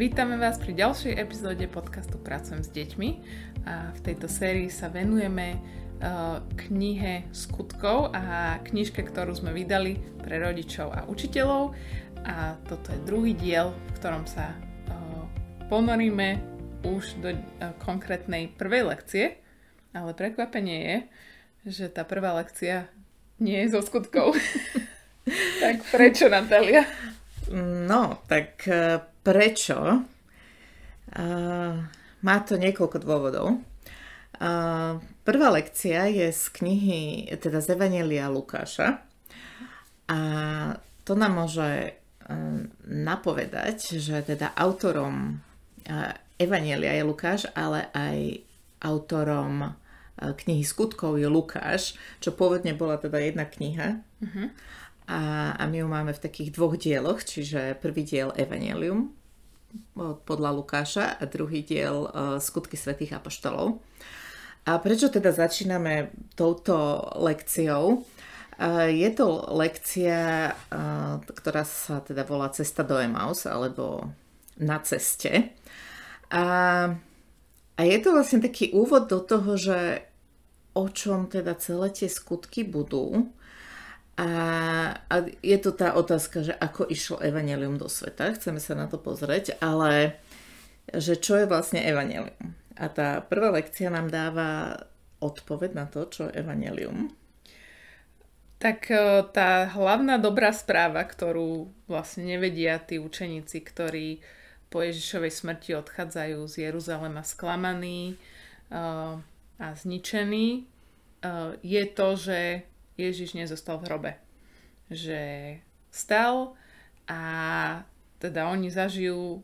Vítame vás pri ďalšej epizóde podcastu Pracujem s deťmi a v tejto sérii sa venujeme uh, knihe skutkov a knižke, ktorú sme vydali pre rodičov a učiteľov a toto je druhý diel, v ktorom sa uh, ponoríme už do uh, konkrétnej prvej lekcie, ale prekvapenie je, že tá prvá lekcia nie je zo skutkov. tak prečo, Natália? No, tak Prečo? Uh, má to niekoľko dôvodov. Uh, prvá lekcia je z knihy, teda z Evangelia Lukáša. A to nám môže uh, napovedať, že teda autorom uh, Evangelia je Lukáš, ale aj autorom uh, knihy Skutkov je Lukáš, čo pôvodne bola teda jedna kniha. Uh-huh a, a my ju máme v takých dvoch dieloch, čiže prvý diel Evangelium podľa Lukáša a druhý diel Skutky svätých apoštolov. A prečo teda začíname touto lekciou? Uh, je to lekcia, uh, ktorá sa teda volá Cesta do Emaus alebo Na ceste. A, a je to vlastne taký úvod do toho, že o čom teda celé tie skutky budú a, a je to tá otázka, že ako išlo evanelium do sveta, chceme sa na to pozrieť, ale že čo je vlastne evanelium. A tá prvá lekcia nám dáva odpoveď na to, čo je evanelium. Tak e, tá hlavná dobrá správa, ktorú vlastne nevedia tí učeníci, ktorí po Ježišovej smrti odchádzajú z Jeruzalema sklamaní uh, a zničení, uh, je to, že Ježiš nezostal v hrobe. Že stal a teda oni zažijú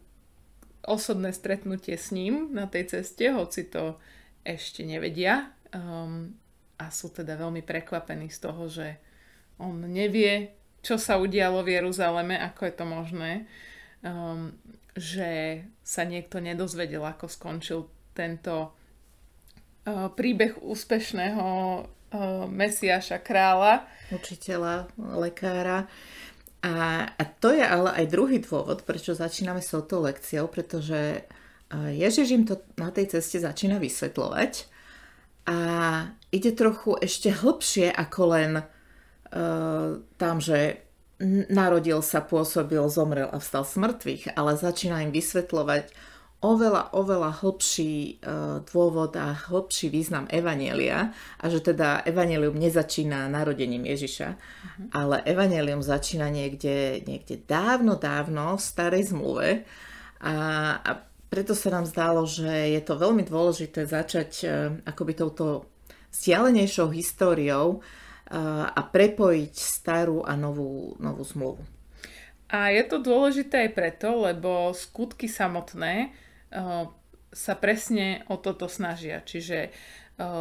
osobné stretnutie s ním na tej ceste, hoci to ešte nevedia. Um, a sú teda veľmi prekvapení z toho, že on nevie, čo sa udialo v Jeruzaleme, ako je to možné, um, že sa niekto nedozvedel, ako skončil tento uh, príbeh úspešného Mesiaša kráľa. Učiteľa, lekára. A, a to je ale aj druhý dôvod, prečo začíname s touto lekciou, pretože Ježiš im to na tej ceste začína vysvetľovať a ide trochu ešte hlbšie ako len uh, tam, že narodil sa, pôsobil, zomrel a vstal z mŕtvych, ale začína im vysvetľovať oveľa, oveľa hlbší uh, dôvod a hlbší význam Evanielia a že teda Evangelium nezačína narodením Ježiša, uh-huh. ale Evangelium začína niekde, niekde dávno, dávno v starej zmluve a, a preto sa nám zdalo, že je to veľmi dôležité začať uh, akoby touto vzdialenejšou históriou uh, a prepojiť starú a novú, novú zmluvu. A je to dôležité aj preto, lebo skutky samotné sa presne o toto snažia. Čiže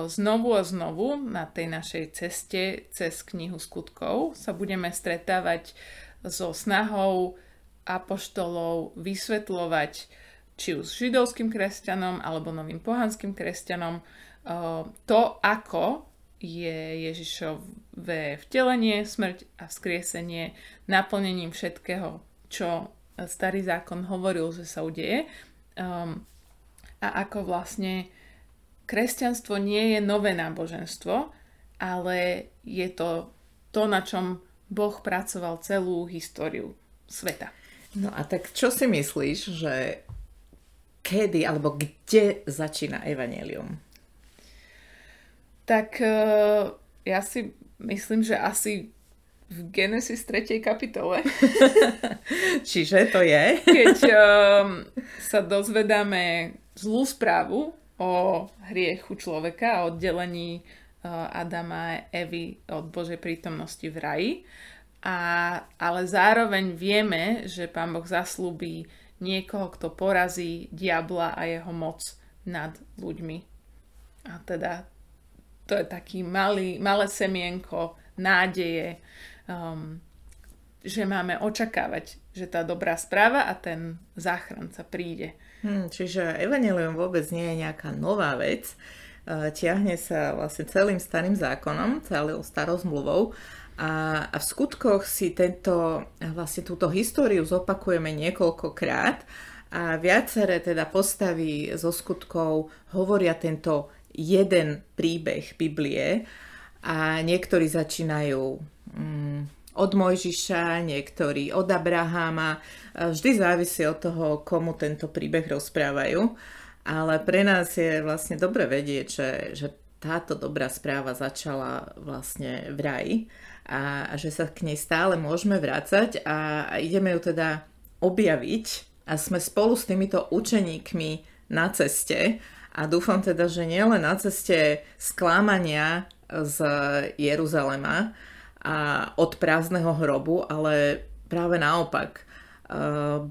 znovu a znovu na tej našej ceste cez knihu skutkov sa budeme stretávať so snahou apoštolov vysvetľovať či už židovským kresťanom alebo novým pohanským kresťanom to, ako je Ježišové vtelenie, smrť a vzkriesenie naplnením všetkého, čo starý zákon hovoril, že sa udeje um, a ako vlastne kresťanstvo nie je nové náboženstvo, ale je to to, na čom Boh pracoval celú históriu sveta. No a tak čo si myslíš, že kedy alebo kde začína evanelium? Tak uh, ja si myslím, že asi v Genesis 3. kapitole. Čiže to je? Keď um, sa dozvedáme zlú správu o hriechu človeka, o oddelení uh, Adama a Evy od Božej prítomnosti v raji. A, ale zároveň vieme, že Pán Boh zaslúbi niekoho, kto porazí diabla a jeho moc nad ľuďmi. A teda to je taký malý, malé semienko nádeje, um, že máme očakávať, že tá dobrá správa a ten záchranca príde. Hmm, čiže evanelium vôbec nie je nejaká nová vec. Uh, tiahne sa vlastne celým starým zákonom, celou starou zmluvou a, a v skutkoch si tento, vlastne túto históriu zopakujeme niekoľkokrát A viaceré teda postavy zo skutkov hovoria tento jeden príbeh Biblie a niektorí začínajú od Mojžiša, niektorí od Abraháma. Vždy závisí od toho, komu tento príbeh rozprávajú. Ale pre nás je vlastne dobre vedieť, že, že táto dobrá správa začala vlastne v raji a, a že sa k nej stále môžeme vrácať a, a ideme ju teda objaviť a sme spolu s týmito učeníkmi na ceste a dúfam teda, že nielen na ceste sklámania z Jeruzalema a od prázdneho hrobu, ale práve naopak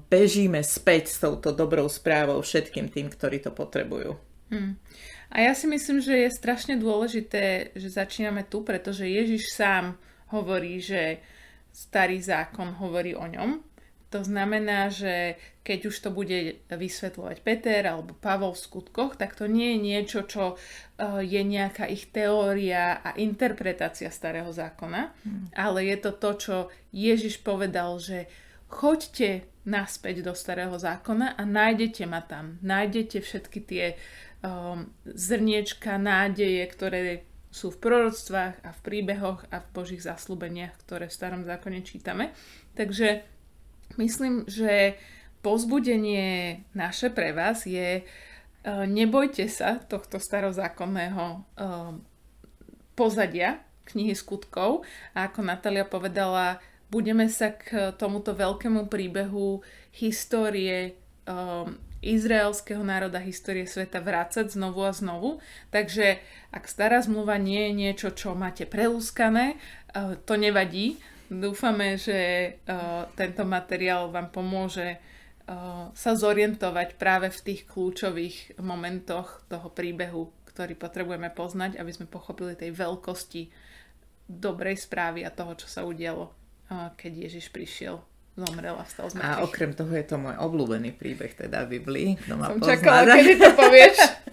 bežíme späť s touto dobrou správou všetkým tým, ktorí to potrebujú. Hmm. A ja si myslím, že je strašne dôležité, že začíname tu, pretože Ježiš sám hovorí, že starý zákon hovorí o ňom. To znamená, že keď už to bude vysvetľovať Peter alebo Pavol v skutkoch, tak to nie je niečo, čo eh, je nejaká ich teória a interpretácia starého zákona, hmm. ale je to to, čo Ježiš povedal, že choďte naspäť do starého zákona a nájdete ma tam. Nájdete všetky tie um, zrniečka nádeje, ktoré sú v proroctvách a v príbehoch a v Božích zaslúbeniach, ktoré v starom zákone čítame. Takže myslím, že pozbudenie naše pre vás je uh, nebojte sa tohto starozákonného uh, pozadia knihy skutkov a ako Natalia povedala, budeme sa k tomuto veľkému príbehu histórie um, izraelského národa, histórie sveta vrácať znovu a znovu. Takže ak stará zmluva nie je niečo, čo máte prelúskané, uh, to nevadí. Dúfame, že uh, tento materiál vám pomôže uh, sa zorientovať práve v tých kľúčových momentoch toho príbehu, ktorý potrebujeme poznať, aby sme pochopili tej veľkosti dobrej správy a toho, čo sa udialo keď Ježiš prišiel zomrel a vstal z A okrem toho je to môj obľúbený príbeh teda v Biblii. Kto ma Som pozná, čakala, kedy to povieš.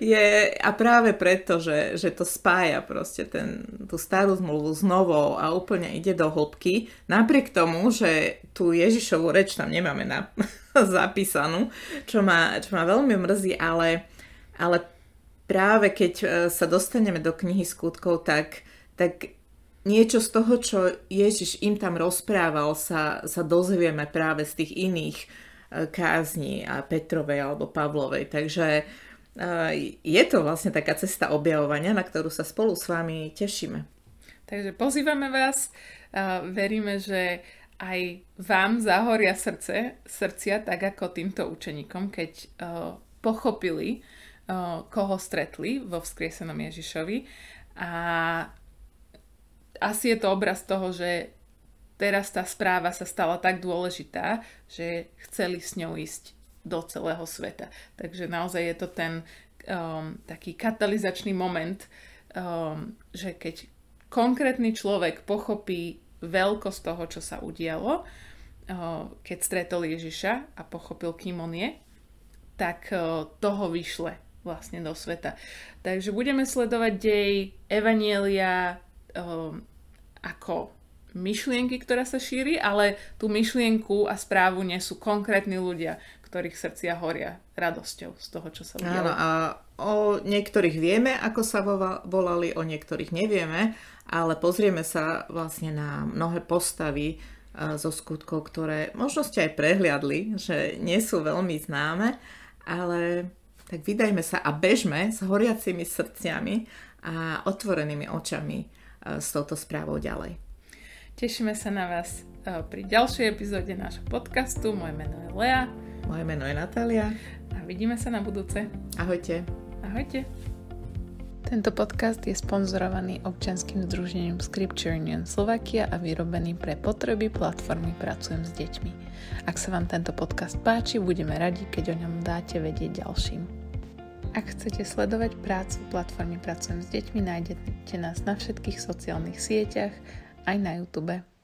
je, a práve preto, že, že to spája proste ten, tú starú zmluvu s novou a úplne ide do hĺbky, napriek tomu, že tú Ježišovú reč tam nemáme na, zapísanú, čo ma, čo ma veľmi mrzí, ale, ale práve keď e, sa dostaneme do knihy skutkov, tak, tak niečo z toho, čo Ježiš im tam rozprával, sa, sa dozvieme práve z tých iných e, kázni a Petrovej alebo Pavlovej. Takže je to vlastne taká cesta objavovania, na ktorú sa spolu s vami tešíme. Takže pozývame vás, veríme, že aj vám zahoria srdce, srdcia, tak ako týmto učeníkom, keď e, pochopili, koho stretli vo vzkriesenom Ježišovi a asi je to obraz toho, že teraz tá správa sa stala tak dôležitá, že chceli s ňou ísť do celého sveta. Takže naozaj je to ten um, taký katalizačný moment, um, že keď konkrétny človek pochopí veľkosť toho, čo sa udialo, uh, keď stretol Ježiša a pochopil, kým on je, tak uh, toho vyšle vlastne do sveta. Takže budeme sledovať dej Evanielia um, ako myšlienky, ktorá sa šíri, ale tú myšlienku a správu nesú konkrétni ľudia, ktorých srdcia horia radosťou z toho, čo sa udialo. Áno, a o niektorých vieme, ako sa volali, o niektorých nevieme, ale pozrieme sa vlastne na mnohé postavy e, zo skutkov, ktoré možno ste aj prehliadli, že nie sú veľmi známe, ale tak vydajme sa a bežme s horiacimi srdciami a otvorenými očami s touto správou ďalej. Tešíme sa na vás e, pri ďalšej epizóde nášho podcastu. Moje meno je Lea. Moje meno je Natália. A vidíme sa na budúce. Ahojte. Ahojte. Tento podcast je sponzorovaný občanským združením Scripture Union Slovakia a vyrobený pre potreby platformy Pracujem s deťmi. Ak sa vám tento podcast páči, budeme radi, keď o ňom dáte vedieť ďalším. Ak chcete sledovať prácu platformy Pracujem s deťmi, nájdete nás na všetkých sociálnych sieťach, aj na YouTube.